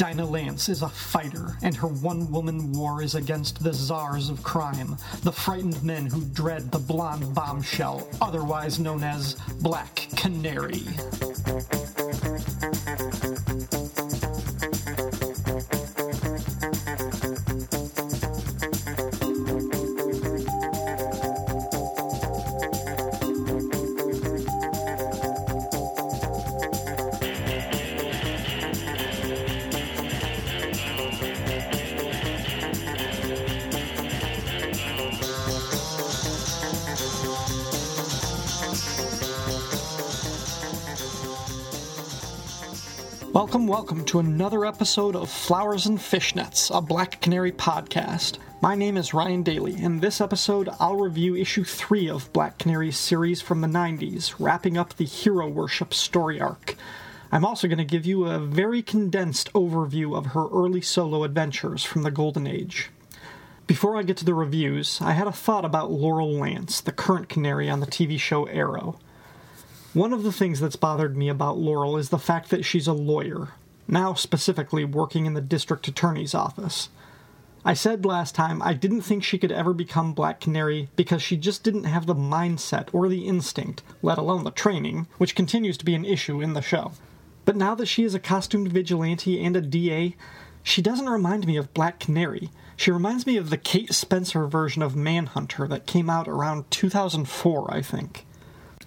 Dinah Lance is a fighter, and her one woman war is against the czars of crime, the frightened men who dread the blonde bombshell, otherwise known as Black Canary. Welcome, to another episode of Flowers and Fishnets, a Black Canary podcast. My name is Ryan Daly, and this episode I'll review issue 3 of Black Canary's series from the 90s, wrapping up the hero worship story arc. I'm also going to give you a very condensed overview of her early solo adventures from the Golden Age. Before I get to the reviews, I had a thought about Laurel Lance, the current canary on the TV show Arrow. One of the things that's bothered me about Laurel is the fact that she's a lawyer, now specifically working in the district attorney's office. I said last time I didn't think she could ever become Black Canary because she just didn't have the mindset or the instinct, let alone the training, which continues to be an issue in the show. But now that she is a costumed vigilante and a DA, she doesn't remind me of Black Canary. She reminds me of the Kate Spencer version of Manhunter that came out around 2004, I think.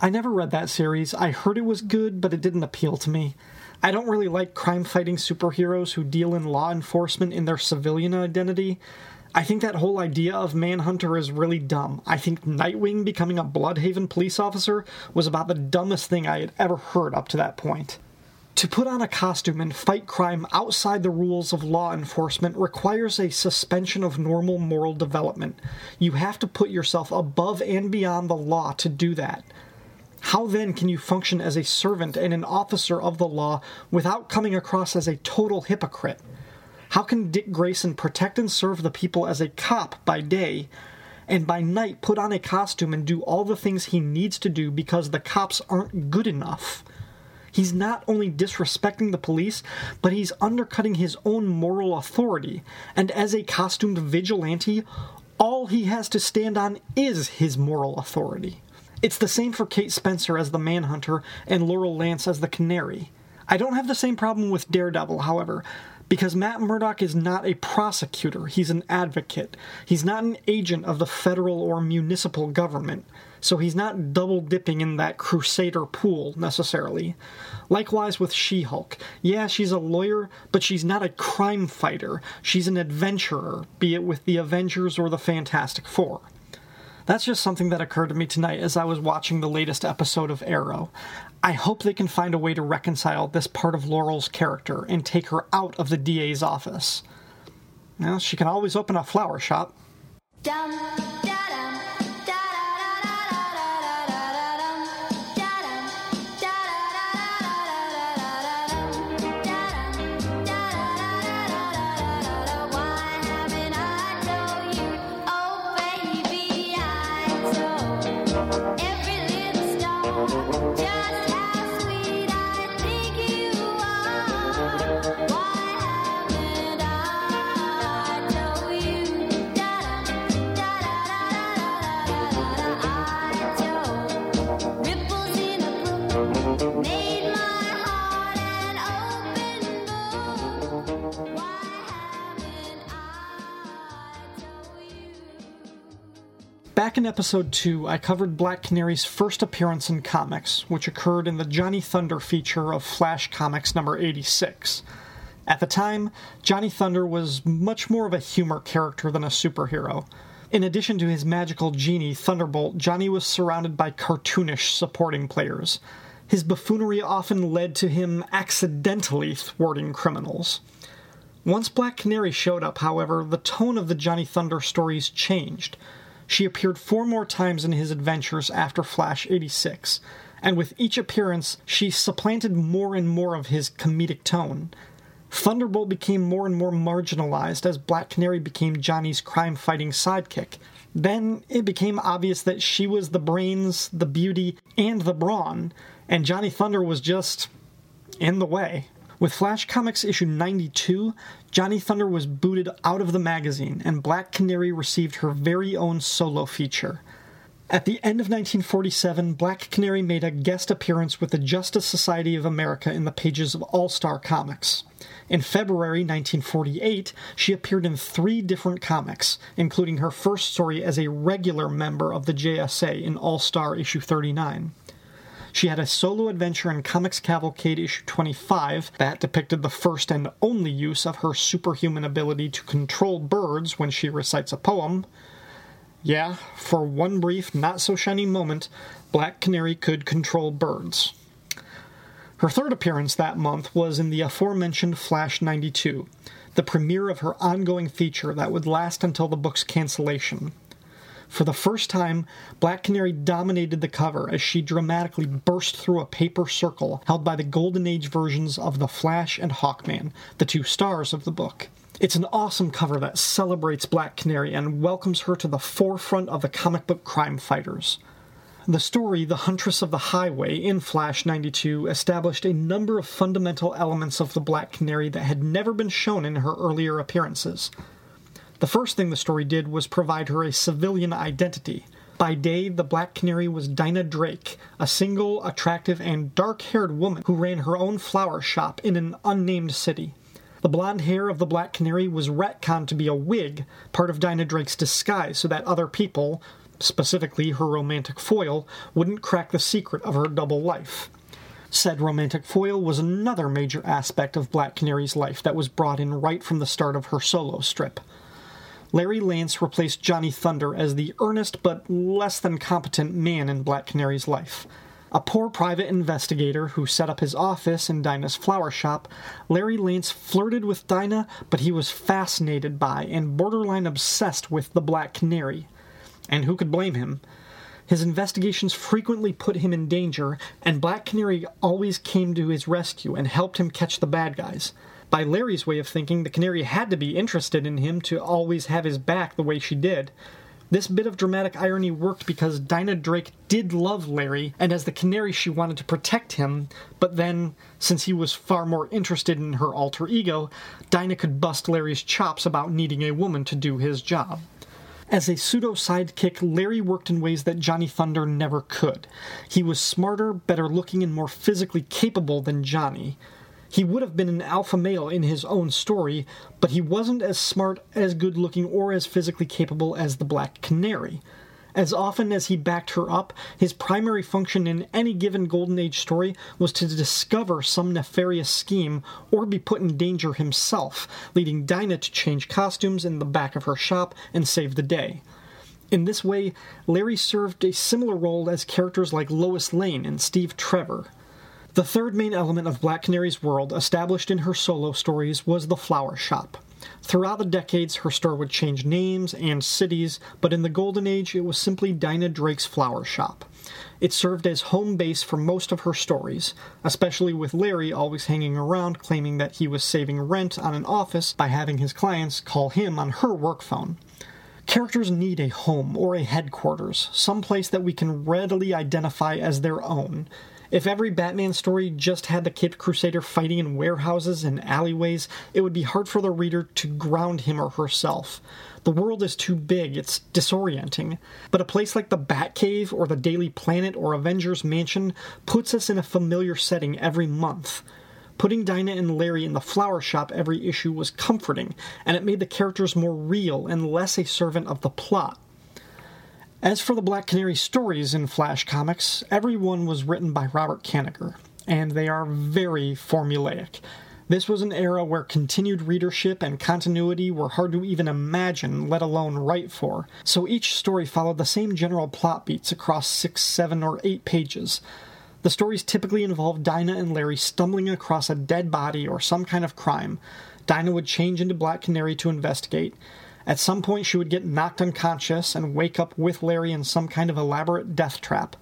I never read that series. I heard it was good, but it didn't appeal to me. I don't really like crime fighting superheroes who deal in law enforcement in their civilian identity. I think that whole idea of Manhunter is really dumb. I think Nightwing becoming a Blüdhaven police officer was about the dumbest thing I had ever heard up to that point. To put on a costume and fight crime outside the rules of law enforcement requires a suspension of normal moral development. You have to put yourself above and beyond the law to do that. How then can you function as a servant and an officer of the law without coming across as a total hypocrite? How can Dick Grayson protect and serve the people as a cop by day, and by night put on a costume and do all the things he needs to do because the cops aren't good enough? He's not only disrespecting the police, but he's undercutting his own moral authority, and as a costumed vigilante, all he has to stand on is his moral authority. It's the same for Kate Spencer as the Manhunter and Laurel Lance as the Canary. I don't have the same problem with Daredevil, however, because Matt Murdock is not a prosecutor, he's an advocate. He's not an agent of the federal or municipal government, so he's not double dipping in that crusader pool necessarily. Likewise with She Hulk. Yeah, she's a lawyer, but she's not a crime fighter. She's an adventurer, be it with the Avengers or the Fantastic Four. That's just something that occurred to me tonight as I was watching the latest episode of Arrow. I hope they can find a way to reconcile this part of Laurel's character and take her out of the DA's office. Well, she can always open a flower shop. Back in episode 2, I covered Black Canary's first appearance in comics, which occurred in the Johnny Thunder feature of Flash Comics number 86. At the time, Johnny Thunder was much more of a humor character than a superhero. In addition to his magical genie, Thunderbolt, Johnny was surrounded by cartoonish supporting players. His buffoonery often led to him accidentally thwarting criminals. Once Black Canary showed up, however, the tone of the Johnny Thunder stories changed. She appeared four more times in his adventures after Flash 86, and with each appearance, she supplanted more and more of his comedic tone. Thunderbolt became more and more marginalized as Black Canary became Johnny's crime fighting sidekick. Then it became obvious that she was the brains, the beauty, and the brawn, and Johnny Thunder was just in the way. With Flash Comics issue 92, Johnny Thunder was booted out of the magazine, and Black Canary received her very own solo feature. At the end of 1947, Black Canary made a guest appearance with the Justice Society of America in the pages of All Star Comics. In February 1948, she appeared in three different comics, including her first story as a regular member of the JSA in All Star issue 39. She had a solo adventure in Comics Cavalcade issue 25 that depicted the first and only use of her superhuman ability to control birds when she recites a poem. Yeah, for one brief, not so shiny moment, Black Canary could control birds. Her third appearance that month was in the aforementioned Flash 92, the premiere of her ongoing feature that would last until the book's cancellation. For the first time, Black Canary dominated the cover as she dramatically burst through a paper circle held by the Golden Age versions of The Flash and Hawkman, the two stars of the book. It's an awesome cover that celebrates Black Canary and welcomes her to the forefront of the comic book crime fighters. The story, The Huntress of the Highway, in Flash 92, established a number of fundamental elements of the Black Canary that had never been shown in her earlier appearances. The first thing the story did was provide her a civilian identity. By day, the Black Canary was Dinah Drake, a single, attractive, and dark haired woman who ran her own flower shop in an unnamed city. The blonde hair of the Black Canary was retconned to be a wig, part of Dinah Drake's disguise, so that other people, specifically her romantic foil, wouldn't crack the secret of her double life. Said romantic foil was another major aspect of Black Canary's life that was brought in right from the start of her solo strip. Larry Lance replaced Johnny Thunder as the earnest but less than competent man in Black Canary's life. A poor private investigator who set up his office in Dinah's flower shop, Larry Lance flirted with Dinah, but he was fascinated by and borderline obsessed with the Black Canary. And who could blame him? His investigations frequently put him in danger, and Black Canary always came to his rescue and helped him catch the bad guys. By Larry's way of thinking, the canary had to be interested in him to always have his back the way she did. This bit of dramatic irony worked because Dinah Drake did love Larry, and as the canary, she wanted to protect him, but then, since he was far more interested in her alter ego, Dinah could bust Larry's chops about needing a woman to do his job. As a pseudo sidekick, Larry worked in ways that Johnny Thunder never could. He was smarter, better looking, and more physically capable than Johnny. He would have been an alpha male in his own story, but he wasn't as smart, as good looking, or as physically capable as the Black Canary. As often as he backed her up, his primary function in any given Golden Age story was to discover some nefarious scheme or be put in danger himself, leading Dinah to change costumes in the back of her shop and save the day. In this way, Larry served a similar role as characters like Lois Lane and Steve Trevor. The third main element of Black Canary's world, established in her solo stories, was the flower shop. Throughout the decades, her store would change names and cities, but in the Golden Age, it was simply Dinah Drake's flower shop. It served as home base for most of her stories, especially with Larry always hanging around claiming that he was saving rent on an office by having his clients call him on her work phone. Characters need a home or a headquarters, some place that we can readily identify as their own. If every Batman story just had the Caped Crusader fighting in warehouses and alleyways, it would be hard for the reader to ground him or herself. The world is too big, it's disorienting. But a place like the Batcave or the Daily Planet or Avengers Mansion puts us in a familiar setting every month. Putting Dinah and Larry in the flower shop every issue was comforting, and it made the characters more real and less a servant of the plot. As for the Black Canary stories in Flash Comics, every one was written by Robert Kanigher, and they are very formulaic. This was an era where continued readership and continuity were hard to even imagine, let alone write for, so each story followed the same general plot beats across six, seven, or eight pages. The stories typically involved Dinah and Larry stumbling across a dead body or some kind of crime. Dinah would change into Black Canary to investigate, at some point, she would get knocked unconscious and wake up with Larry in some kind of elaborate death trap.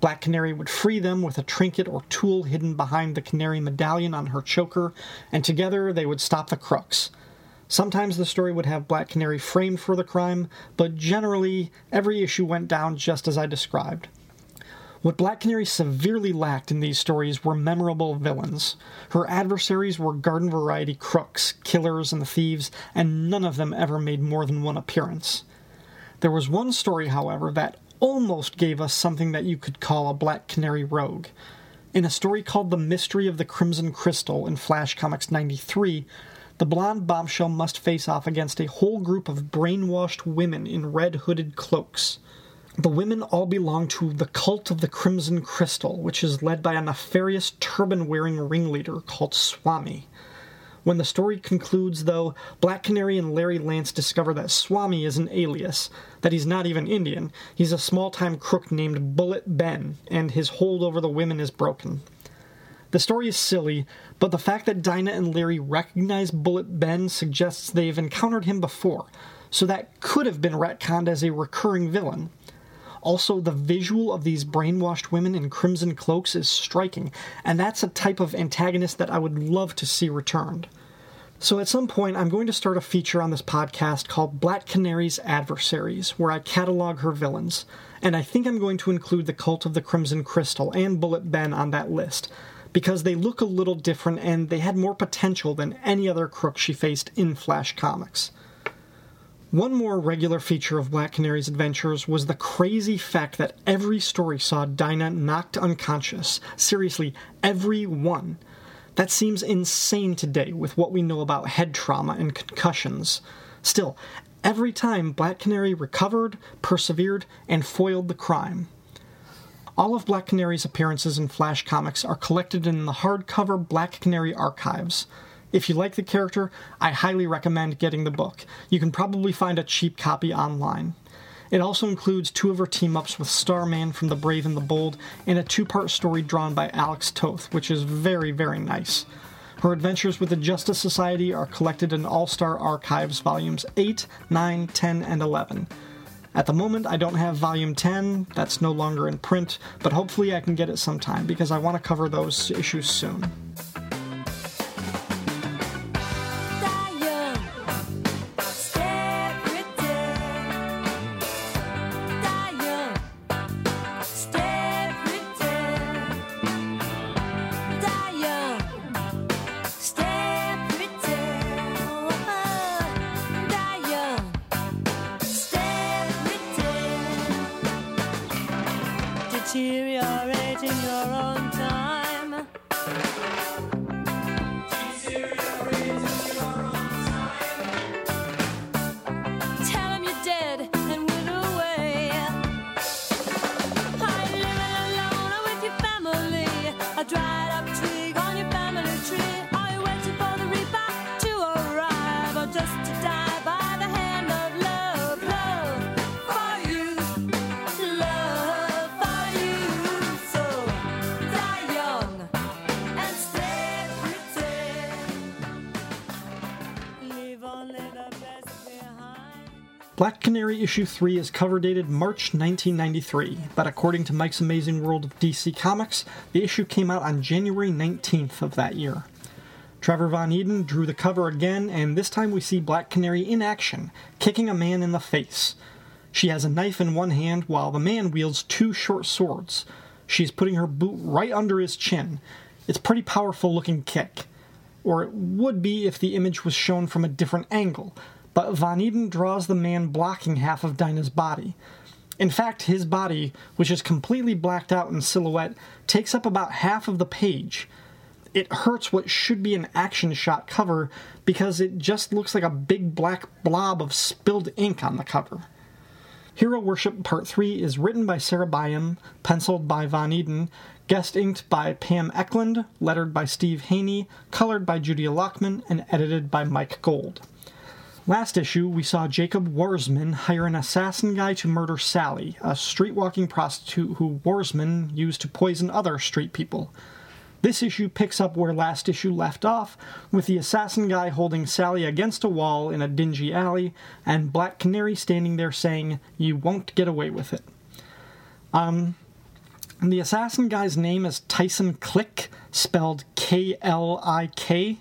Black Canary would free them with a trinket or tool hidden behind the canary medallion on her choker, and together they would stop the crooks. Sometimes the story would have Black Canary framed for the crime, but generally, every issue went down just as I described. What Black Canary severely lacked in these stories were memorable villains. Her adversaries were garden variety crooks, killers, and thieves, and none of them ever made more than one appearance. There was one story, however, that almost gave us something that you could call a Black Canary rogue. In a story called The Mystery of the Crimson Crystal in Flash Comics 93, the blonde bombshell must face off against a whole group of brainwashed women in red hooded cloaks. The women all belong to the cult of the Crimson Crystal, which is led by a nefarious turban wearing ringleader called Swami. When the story concludes, though, Black Canary and Larry Lance discover that Swami is an alias, that he's not even Indian, he's a small time crook named Bullet Ben, and his hold over the women is broken. The story is silly, but the fact that Dinah and Larry recognize Bullet Ben suggests they've encountered him before, so that could have been retconned as a recurring villain. Also, the visual of these brainwashed women in crimson cloaks is striking, and that's a type of antagonist that I would love to see returned. So, at some point, I'm going to start a feature on this podcast called Black Canary's Adversaries, where I catalog her villains, and I think I'm going to include the Cult of the Crimson Crystal and Bullet Ben on that list, because they look a little different and they had more potential than any other crook she faced in Flash Comics. One more regular feature of Black Canary's adventures was the crazy fact that every story saw Dinah knocked unconscious. Seriously, every one. That seems insane today with what we know about head trauma and concussions. Still, every time Black Canary recovered, persevered, and foiled the crime. All of Black Canary's appearances in Flash Comics are collected in the hardcover Black Canary archives. If you like the character, I highly recommend getting the book. You can probably find a cheap copy online. It also includes two of her team ups with Starman from The Brave and the Bold, and a two part story drawn by Alex Toth, which is very, very nice. Her adventures with the Justice Society are collected in All Star Archives volumes 8, 9, 10, and 11. At the moment, I don't have volume 10, that's no longer in print, but hopefully I can get it sometime because I want to cover those issues soon. Canary issue 3 is cover dated March 1993, but according to Mike's Amazing World of DC Comics, the issue came out on January 19th of that year. Trevor Von Eeden drew the cover again, and this time we see Black Canary in action, kicking a man in the face. She has a knife in one hand while the man wields two short swords. She's putting her boot right under his chin. It's a pretty powerful looking kick. Or it would be if the image was shown from a different angle, but Von Eeden draws the man blocking half of Dinah's body. In fact, his body, which is completely blacked out in silhouette, takes up about half of the page. It hurts what should be an action shot cover because it just looks like a big black blob of spilled ink on the cover. Hero Worship Part 3 is written by Sarah Byam, penciled by Von Eeden, guest inked by Pam Eklund, lettered by Steve Haynie, colored by Judy Lockman, and edited by Mike Gold. Last issue, we saw Jacob Warsman hire an assassin guy to murder Sally, a street-walking prostitute who Warsman used to poison other street people. This issue picks up where last issue left off, with the assassin guy holding Sally against a wall in a dingy alley, and Black Canary standing there saying, You won't get away with it. Um, the assassin guy's name is Tyson Klik, spelled K L I K.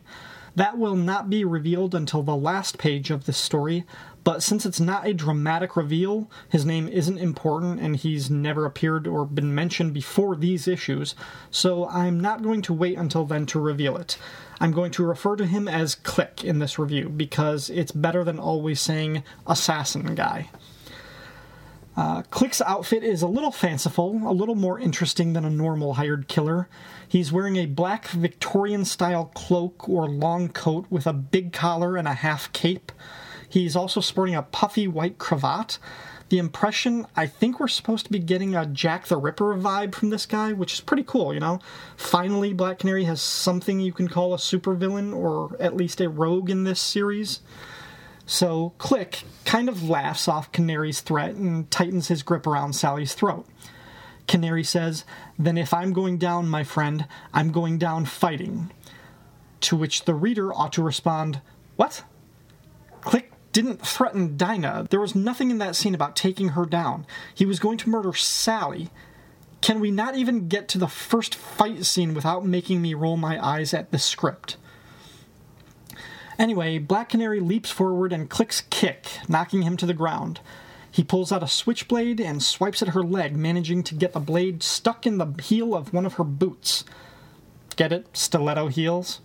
That will not be revealed until the last page of this story, but since it's not a dramatic reveal, his name isn't important and he's never appeared or been mentioned before these issues, so I'm not going to wait until then to reveal it. I'm going to refer to him as Click in this review because it's better than always saying assassin guy. Uh, Click's outfit is a little fanciful, a little more interesting than a normal hired killer. He's wearing a black Victorian style cloak or long coat with a big collar and a half cape. He's also sporting a puffy white cravat. The impression, I think we're supposed to be getting a Jack the Ripper vibe from this guy, which is pretty cool, you know? Finally, Black Canary has something you can call a supervillain, or at least a rogue in this series. So Click kind of laughs off Canary's threat and tightens his grip around Sally's throat. Canary says, Then if I'm going down, my friend, I'm going down fighting. To which the reader ought to respond, What? Click didn't threaten Dinah. There was nothing in that scene about taking her down. He was going to murder Sally. Can we not even get to the first fight scene without making me roll my eyes at the script? Anyway, Black Canary leaps forward and clicks kick, knocking him to the ground. He pulls out a switchblade and swipes at her leg, managing to get the blade stuck in the heel of one of her boots. Get it? Stiletto heels?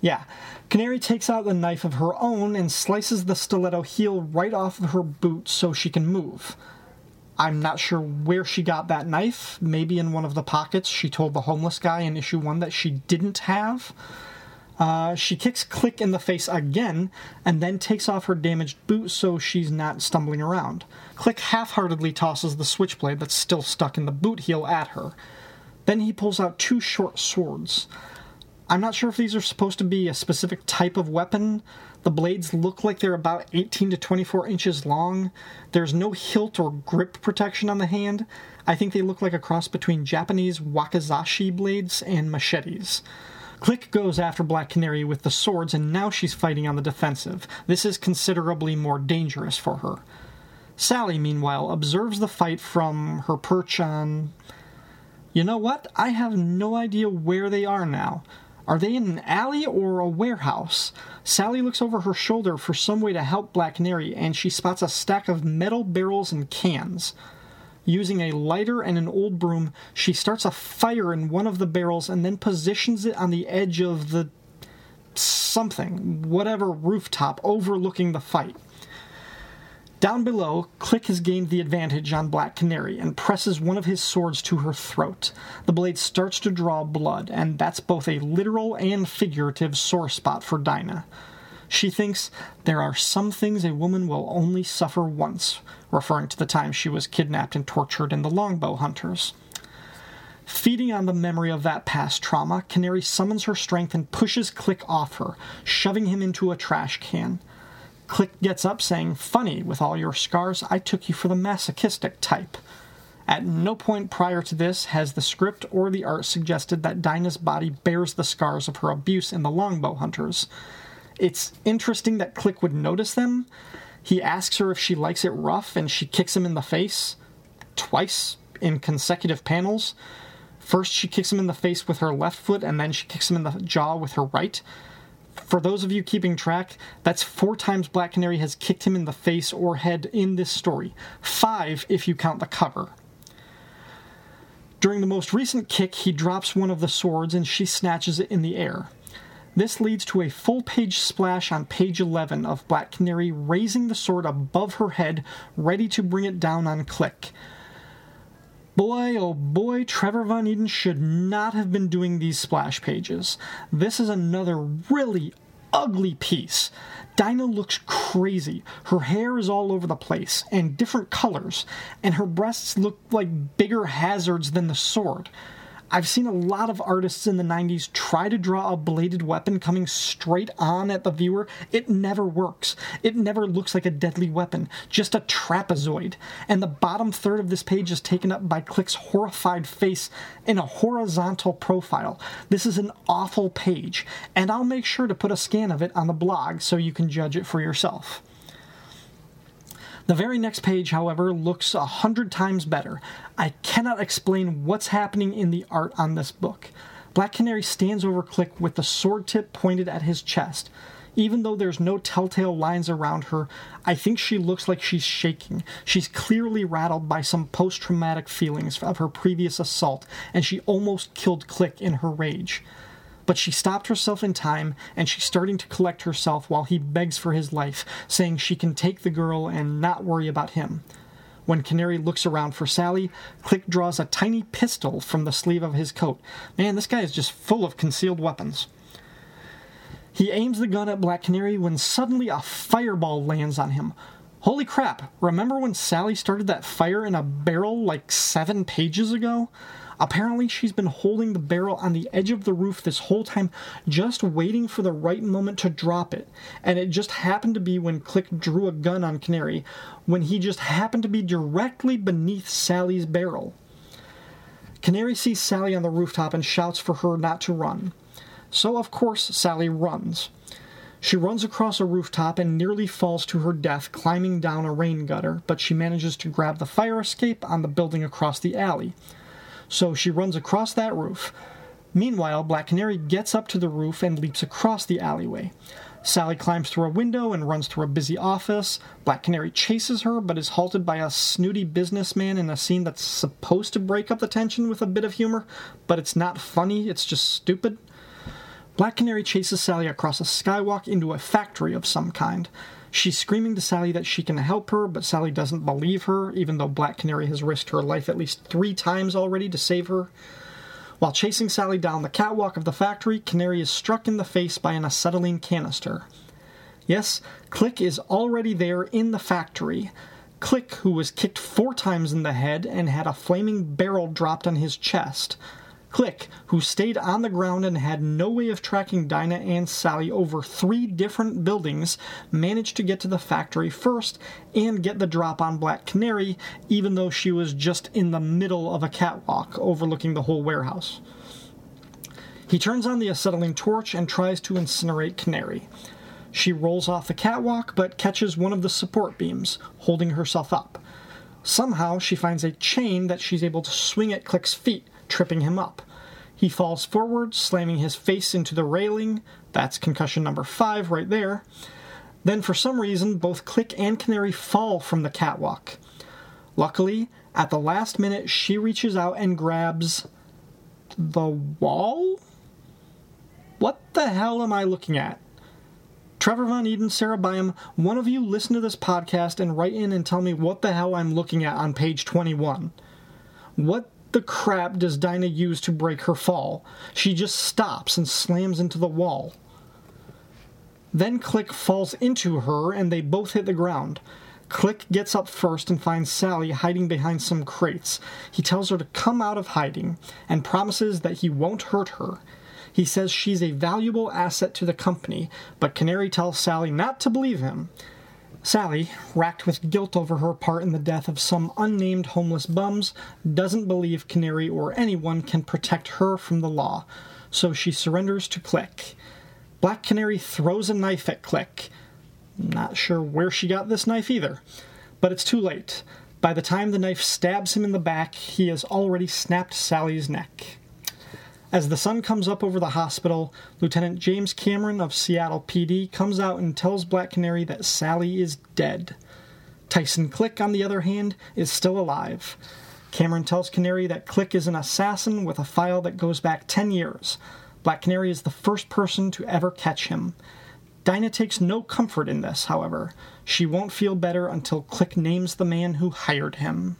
Yeah. Canary takes out the knife of her own and slices the stiletto heel right off of her boot so she can move. I'm not sure where she got that knife. Maybe in one of the pockets she told the homeless guy in issue one that she didn't have. Uh, she kicks Click in the face again and then takes off her damaged boot so she's not stumbling around. Click half heartedly tosses the switchblade that's still stuck in the boot heel at her. Then he pulls out two short swords. I'm not sure if these are supposed to be a specific type of weapon. The blades look like they're about 18 to 24 inches long. There's no hilt or grip protection on the hand. I think they look like a cross between Japanese wakizashi blades and machetes. Click goes after Black Canary with the swords, and now she's fighting on the defensive. This is considerably more dangerous for her. Sally, meanwhile, observes the fight from her perch on. You know what? I have no idea where they are now. Are they in an alley or a warehouse? Sally looks over her shoulder for some way to help Black Canary, and she spots a stack of metal barrels and cans. Using a lighter and an old broom, she starts a fire in one of the barrels and then positions it on the edge of the something, whatever rooftop overlooking the fight. Down below, Click has gained the advantage on Black Canary and presses one of his swords to her throat. The blade starts to draw blood, and that's both a literal and figurative sore spot for Dinah. She thinks there are some things a woman will only suffer once, referring to the time she was kidnapped and tortured in the Longbow Hunters. Feeding on the memory of that past trauma, Canary summons her strength and pushes Click off her, shoving him into a trash can. Click gets up, saying, Funny, with all your scars, I took you for the masochistic type. At no point prior to this has the script or the art suggested that Dinah's body bears the scars of her abuse in the Longbow Hunters. It's interesting that Click would notice them. He asks her if she likes it rough, and she kicks him in the face twice in consecutive panels. First, she kicks him in the face with her left foot, and then she kicks him in the jaw with her right. For those of you keeping track, that's four times Black Canary has kicked him in the face or head in this story. Five if you count the cover. During the most recent kick, he drops one of the swords and she snatches it in the air. This leads to a full page splash on page 11 of Black Canary raising the sword above her head, ready to bring it down on Click. Boy, oh boy, Trevor Von Eeden should not have been doing these splash pages. This is another really ugly piece. Dinah looks crazy. Her hair is all over the place and different colors, and her breasts look like bigger hazards than the sword. I've seen a lot of artists in the 90s try to draw a bladed weapon coming straight on at the viewer. It never works. It never looks like a deadly weapon, just a trapezoid. And the bottom third of this page is taken up by Click's horrified face in a horizontal profile. This is an awful page, and I'll make sure to put a scan of it on the blog so you can judge it for yourself. The very next page, however, looks a hundred times better. I cannot explain what's happening in the art on this book. Black Canary stands over Click with the sword tip pointed at his chest. Even though there's no telltale lines around her, I think she looks like she's shaking. She's clearly rattled by some post traumatic feelings of her previous assault, and she almost killed Click in her rage. But she stopped herself in time, and she's starting to collect herself while he begs for his life, saying she can take the girl and not worry about him. When Canary looks around for Sally, Click draws a tiny pistol from the sleeve of his coat. Man, this guy is just full of concealed weapons. He aims the gun at Black Canary when suddenly a fireball lands on him. Holy crap, remember when Sally started that fire in a barrel like seven pages ago? Apparently, she's been holding the barrel on the edge of the roof this whole time, just waiting for the right moment to drop it. And it just happened to be when Click drew a gun on Canary, when he just happened to be directly beneath Sally's barrel. Canary sees Sally on the rooftop and shouts for her not to run. So, of course, Sally runs. She runs across a rooftop and nearly falls to her death climbing down a rain gutter, but she manages to grab the fire escape on the building across the alley. So she runs across that roof. Meanwhile, Black Canary gets up to the roof and leaps across the alleyway. Sally climbs through a window and runs through a busy office. Black Canary chases her, but is halted by a snooty businessman in a scene that's supposed to break up the tension with a bit of humor, but it's not funny, it's just stupid. Black Canary chases Sally across a skywalk into a factory of some kind. She's screaming to Sally that she can help her, but Sally doesn't believe her, even though Black Canary has risked her life at least three times already to save her. While chasing Sally down the catwalk of the factory, Canary is struck in the face by an acetylene canister. Yes, Click is already there in the factory. Click, who was kicked four times in the head and had a flaming barrel dropped on his chest. Click, who stayed on the ground and had no way of tracking Dinah and Sally over three different buildings, managed to get to the factory first and get the drop on Black Canary, even though she was just in the middle of a catwalk overlooking the whole warehouse. He turns on the acetylene torch and tries to incinerate Canary. She rolls off the catwalk but catches one of the support beams, holding herself up. Somehow she finds a chain that she's able to swing at Click's feet tripping him up. He falls forward, slamming his face into the railing. That's concussion number five right there. Then, for some reason, both Click and Canary fall from the catwalk. Luckily, at the last minute, she reaches out and grabs the wall? What the hell am I looking at? Trevor Von Eeden, Sarah Byam, one of you listen to this podcast and write in and tell me what the hell I'm looking at on page 21. What the crap does Dinah use to break her fall? She just stops and slams into the wall. Then Click falls into her and they both hit the ground. Click gets up first and finds Sally hiding behind some crates. He tells her to come out of hiding and promises that he won't hurt her. He says she's a valuable asset to the company, but Canary tells Sally not to believe him. Sally, racked with guilt over her part in the death of some unnamed homeless bums, doesn't believe Canary or anyone can protect her from the law, so she surrenders to Click. Black Canary throws a knife at Click. Not sure where she got this knife either, but it's too late. By the time the knife stabs him in the back, he has already snapped Sally's neck. As the sun comes up over the hospital, Lieutenant James Cameron of Seattle PD comes out and tells Black Canary that Sally is dead. Tyson Click, on the other hand, is still alive. Cameron tells Canary that Click is an assassin with a file that goes back 10 years. Black Canary is the first person to ever catch him. Dinah takes no comfort in this, however. She won't feel better until Click names the man who hired him.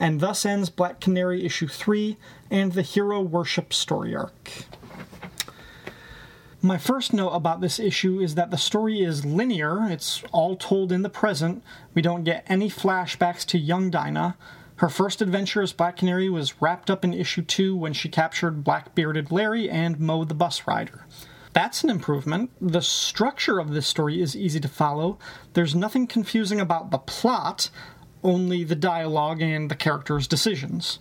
And thus ends Black Canary issue 3 and the hero worship story arc. My first note about this issue is that the story is linear, it's all told in the present. We don't get any flashbacks to young Dinah. Her first adventure as Black Canary was wrapped up in issue 2 when she captured Black Bearded Larry and Mo the Bus Rider. That's an improvement. The structure of this story is easy to follow. There's nothing confusing about the plot, only the dialogue and the characters' decisions.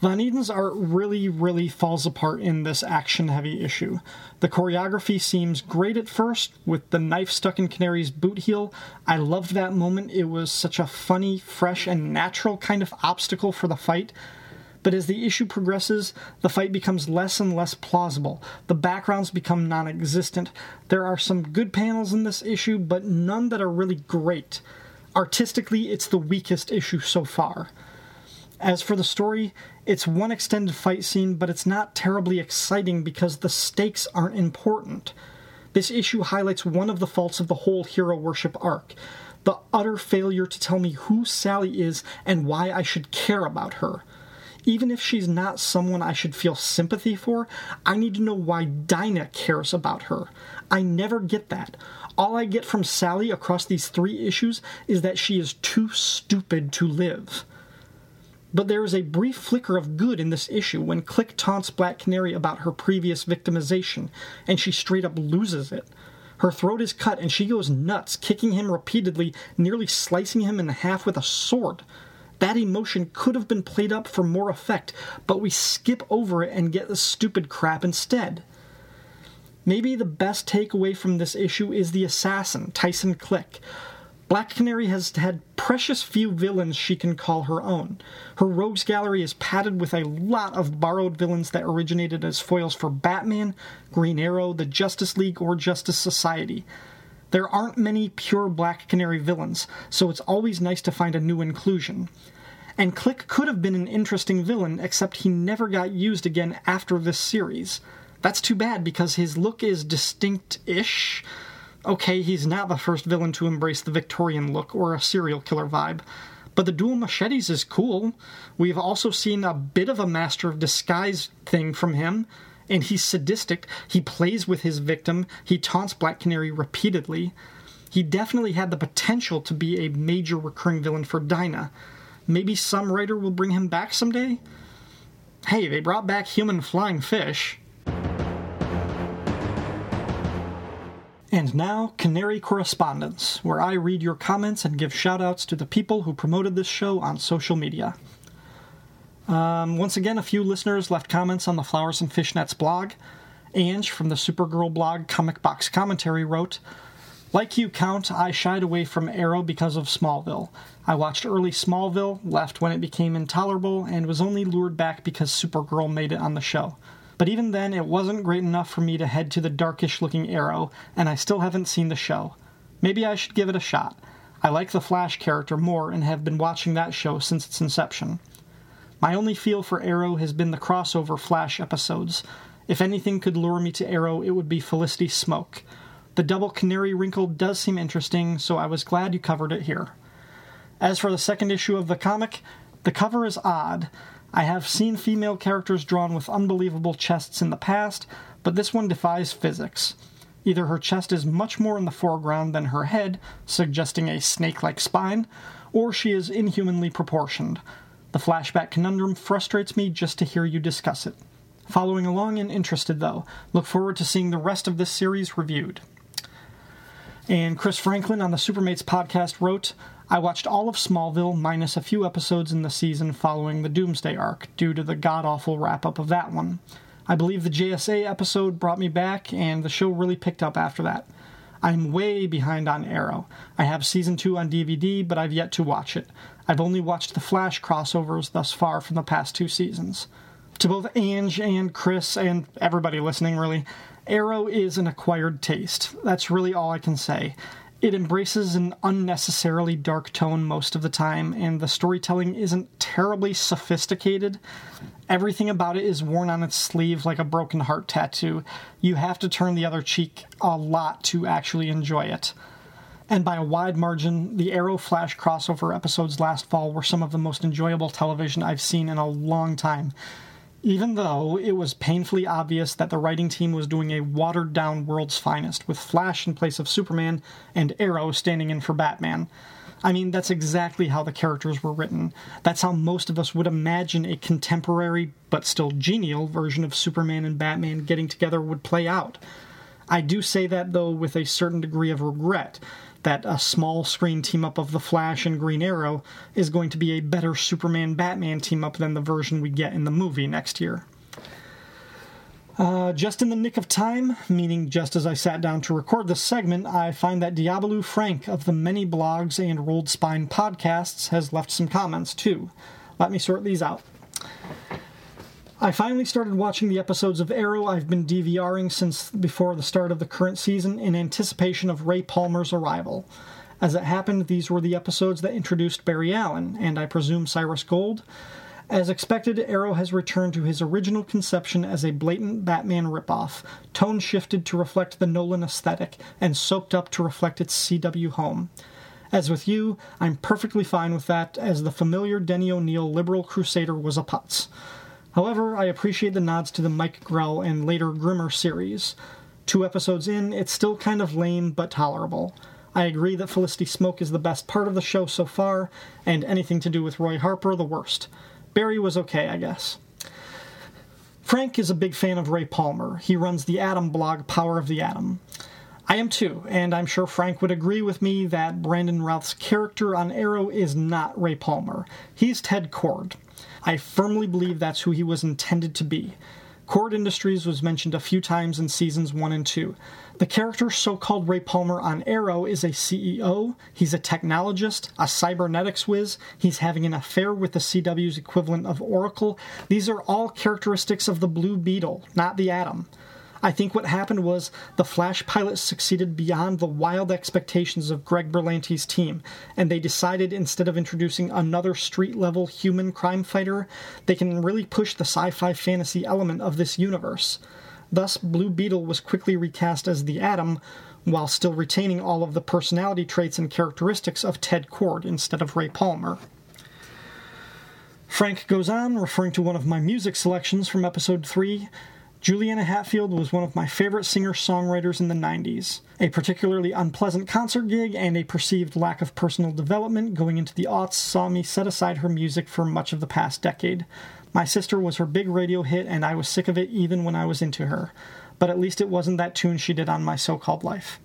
Von Eeden's art really, really falls apart in this action heavy issue. The choreography seems great at first, with the knife stuck in Canary's boot heel. I loved that moment. It was such a funny, fresh, and natural kind of obstacle for the fight. but as the issue progresses, the fight becomes less and less plausible. The backgrounds become non existent. There are some good panels in this issue, but none that are really great. Artistically, it's the weakest issue so far. As for the story, it's one extended fight scene, but it's not terribly exciting because the stakes aren't important. This issue highlights one of the faults of the whole hero worship arc the utter failure to tell me who Sally is and why I should care about her. Even if she's not someone I should feel sympathy for, I need to know why Dinah cares about her. I never get that. All I get from Sally across these three issues is that she is too stupid to live. But there is a brief flicker of good in this issue when Click taunts Black Canary about her previous victimization, and she straight up loses it. Her throat is cut and she goes nuts, kicking him repeatedly, nearly slicing him in half with a sword. That emotion could have been played up for more effect, but we skip over it and get the stupid crap instead. Maybe the best takeaway from this issue is the assassin, Tyson Click. Black Canary has had precious few villains she can call her own. Her rogues gallery is padded with a lot of borrowed villains that originated as foils for Batman, Green Arrow, the Justice League, or Justice Society. There aren't many pure Black Canary villains, so it's always nice to find a new inclusion. And Click could have been an interesting villain, except he never got used again after this series. That's too bad because his look is distinct ish Okay, he's not the first villain to embrace the Victorian look or a serial killer vibe, but the dual machetes is cool. We've also seen a bit of a master of disguise thing from him, and he's sadistic. He plays with his victim, he taunts Black Canary repeatedly. He definitely had the potential to be a major recurring villain for Dinah. Maybe some writer will bring him back someday? Hey, they brought back human flying fish. And now, Canary Correspondence, where I read your comments and give shoutouts to the people who promoted this show on social media. Um, once again, a few listeners left comments on the Flowers and Fishnets blog. Anj from the Supergirl blog Comic Box Commentary wrote, like you, Count, I shied away from Arrow because of Smallville. I watched early Smallville, left when it became intolerable, and was only lured back because Supergirl made it on the show. But even then, it wasn't great enough for me to head to the darkish looking Arrow, and I still haven't seen the show. Maybe I should give it a shot. I like the Flash character more and have been watching that show since its inception. My only feel for Arrow has been the crossover Flash episodes. If anything could lure me to Arrow, it would be Felicity Smoak. The double canary wrinkle does seem interesting, so I was glad you covered it here. As for the second issue of the comic, the cover is odd. I have seen female characters drawn with unbelievable chests in the past, but this one defies physics. Either her chest is much more in the foreground than her head, suggesting a snake like spine, or she is inhumanly proportioned. The flashback conundrum frustrates me just to hear you discuss it. Following along and interested, though. Look forward to seeing the rest of this series reviewed. And Chris Franklin on the Supermates podcast wrote, I watched all of Smallville minus a few episodes in the season following the Doomsday arc due to the god awful wrap up of that one. I believe the JSA episode brought me back, and the show really picked up after that. I'm way behind on Arrow. I have season 2 on DVD, but I've yet to watch it. I've only watched the Flash crossovers thus far from the past two seasons. To both Anj and Chris, and everybody listening really, Arrow is an acquired taste. That's really all I can say. It embraces an unnecessarily dark tone most of the time, and the storytelling isn't terribly sophisticated. Everything about it is worn on its sleeve like a broken heart tattoo. You have to turn the other cheek a lot to actually enjoy it. And by a wide margin, the Arrow Flash crossover episodes last fall were some of the most enjoyable television I've seen in a long time even though it was painfully obvious that the writing team was doing a watered down world's finest, with Flash in place of Superman and Arrow standing in for Batman. I mean, that's exactly how the characters were written. That's how most of us would imagine a contemporary, but still genial, version of Superman and Batman getting together would play out. I do say that, though, with a certain degree of regret that a small screen team up of The Flash and Green Arrow is going to be a better Superman Batman team up than the version we get in the movie next year. Uh, just in the nick of time, meaning just as I sat down to record this segment, I find that Diabolu Frank of the many blogs and Rolled Spine podcasts has left some comments too. Let me sort these out. I finally started watching the episodes of Arrow I've been DVRing since before the start of the current season in anticipation of Ray Palmer's arrival. As it happened, these were the episodes that introduced Barry Allen, and I presume Cyrus Gold. As expected, Arrow has returned to his original conception as a blatant Batman ripoff, tone shifted to reflect the Nolan aesthetic, and soaked up to reflect its CW home. As with you, I'm perfectly fine with that, as the familiar Denny O'Neil liberal crusader was a putz. However, I appreciate the nods to the Mike Grell and later Grimmer series. Two episodes in, it's still kind of lame but tolerable. I agree that Felicity Smoak is the best part of the show so far, and anything to do with Roy Harper the worst. Barry was okay, I guess. Frank is a big fan of Ray Palmer. He runs the Atom blog, Power of the Atom. I am too, and I'm sure Frank would agree with me that Brandon Routh's character on Arrow is not Ray Palmer. He's Ted Kord. I firmly believe that's who he was intended to be. Kord Industries was mentioned a few times in seasons 1 and 2. The character so called Ray Palmer on Arrow is a CEO, he's a technologist, a cybernetics whiz, he's having an affair with the CW's equivalent of Oracle. These are all characteristics of the Blue Beetle, not the Atom. I think what happened was the Flash pilot succeeded beyond the wild expectations of Greg Berlanti's team, and they decided instead of introducing another street level human crime fighter, they can really push the sci fi fantasy element of this universe. Thus, Blue Beetle was quickly recast as the Atom, while still retaining all of the personality traits and characteristics of Ted Kord instead of Ray Palmer. Frank goes on, referring to one of my music selections from episode 3 Juliana Hatfield was one of my favorite singer songwriters in the 90s. A particularly unpleasant concert gig and a perceived lack of personal development going into the aughts saw me set aside her music for much of the past decade. My sister was her big radio hit, and I was sick of it even when I was into her. But at least it wasn't that tune she did on My So Called Life.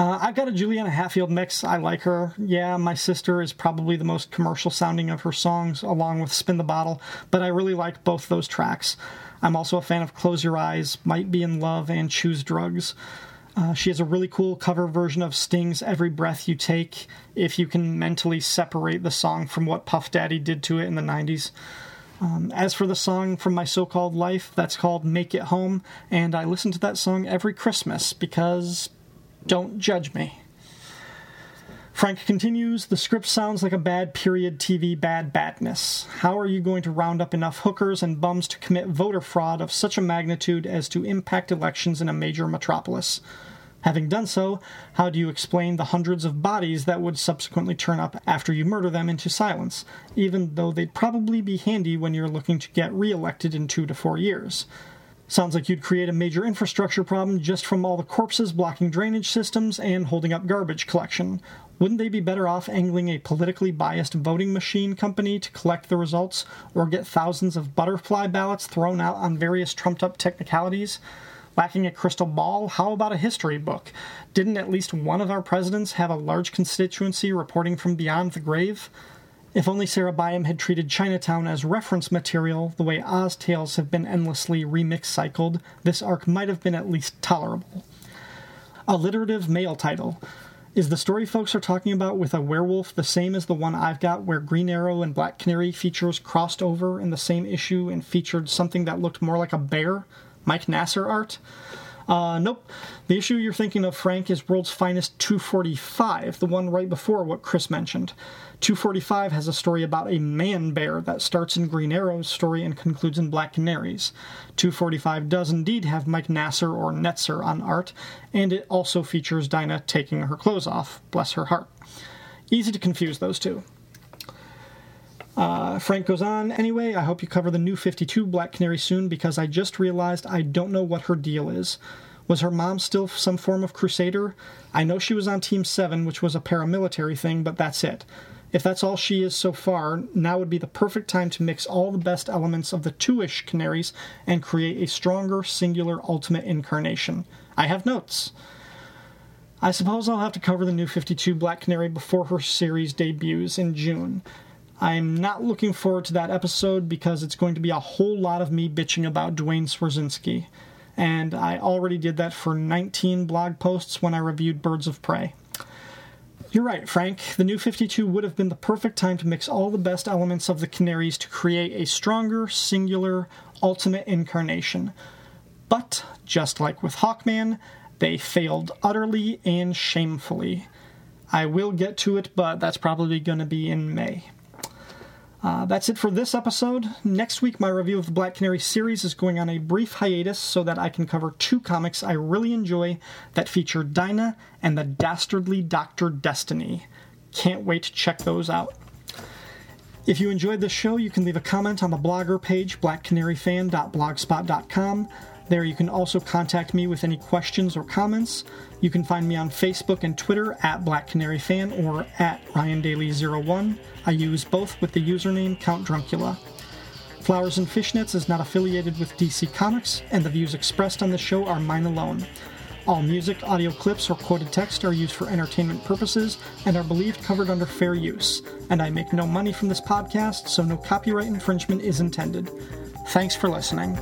Uh, I've got a Juliana Hatfield mix. I like her. Yeah, my sister is probably the most commercial sounding of her songs, along with Spin the Bottle, but I really like both those tracks. I'm also a fan of Close Your Eyes, Might Be in Love, and Choose Drugs. Uh, she has a really cool cover version of Sting's Every Breath You Take, if you can mentally separate the song from what Puff Daddy did to it in the 90s. Um, as for the song from my so called life, that's called Make It Home, and I listen to that song every Christmas because don't judge me. Frank continues The script sounds like a bad period TV bad badness. How are you going to round up enough hookers and bums to commit voter fraud of such a magnitude as to impact elections in a major metropolis? Having done so, how do you explain the hundreds of bodies that would subsequently turn up after you murder them into silence, even though they'd probably be handy when you're looking to get re elected in two to four years? Sounds like you'd create a major infrastructure problem just from all the corpses blocking drainage systems and holding up garbage collection. Wouldn't they be better off angling a politically biased voting machine company to collect the results or get thousands of butterfly ballots thrown out on various trumped up technicalities? Lacking a crystal ball, how about a history book? Didn't at least one of our presidents have a large constituency reporting from beyond the grave? If only Sarah Byam had treated Chinatown as reference material, the way Oz tales have been endlessly remix cycled, this arc might have been at least tolerable. Alliterative male title. Is the story folks are talking about with a werewolf the same as the one I've got where Green Arrow and Black Canary features crossed over in the same issue and featured something that looked more like a bear? Mike Nasser art? Uh, nope. The issue you're thinking of, Frank, is World's Finest 245, the one right before what Chris mentioned. 245 has a story about a man bear that starts in Green Arrow's story and concludes in Black Canary's. 245 does indeed have Mike Nasser or Netzer on art, and it also features Dinah taking her clothes off, bless her heart. Easy to confuse those two. Uh, Frank goes on, anyway, I hope you cover the new 52 Black Canary soon because I just realized I don't know what her deal is. Was her mom still some form of crusader? I know she was on Team 7, which was a paramilitary thing, but that's it. If that's all she is so far, now would be the perfect time to mix all the best elements of the two-ish canaries and create a stronger, singular, ultimate incarnation. I have notes. I suppose I'll have to cover the new 52 Black Canary before her series debuts in June. I'm not looking forward to that episode because it's going to be a whole lot of me bitching about Duane Swierczynski. And I already did that for 19 blog posts when I reviewed Birds of Prey. You're right, Frank. The new 52 would have been the perfect time to mix all the best elements of the Canaries to create a stronger, singular, ultimate incarnation. But, just like with Hawkman, they failed utterly and shamefully. I will get to it, but that's probably going to be in May. Uh, that's it for this episode. Next week, my review of the Black Canary series is going on a brief hiatus so that I can cover two comics I really enjoy that feature Dinah and the Dastardly Dr. Destiny. Can't wait to check those out. If you enjoyed this show, you can leave a comment on the blogger page, blackcanaryfan.blogspot.com. There you can also contact me with any questions or comments. You can find me on Facebook and Twitter at Black Canary Fan or at Ryan Daly01. I use both with the username Count Druncula. Flowers and Fishnets is not affiliated with DC Comics, and the views expressed on the show are mine alone. All music, audio clips, or quoted text are used for entertainment purposes and are believed covered under fair use. And I make no money from this podcast, so no copyright infringement is intended. Thanks for listening.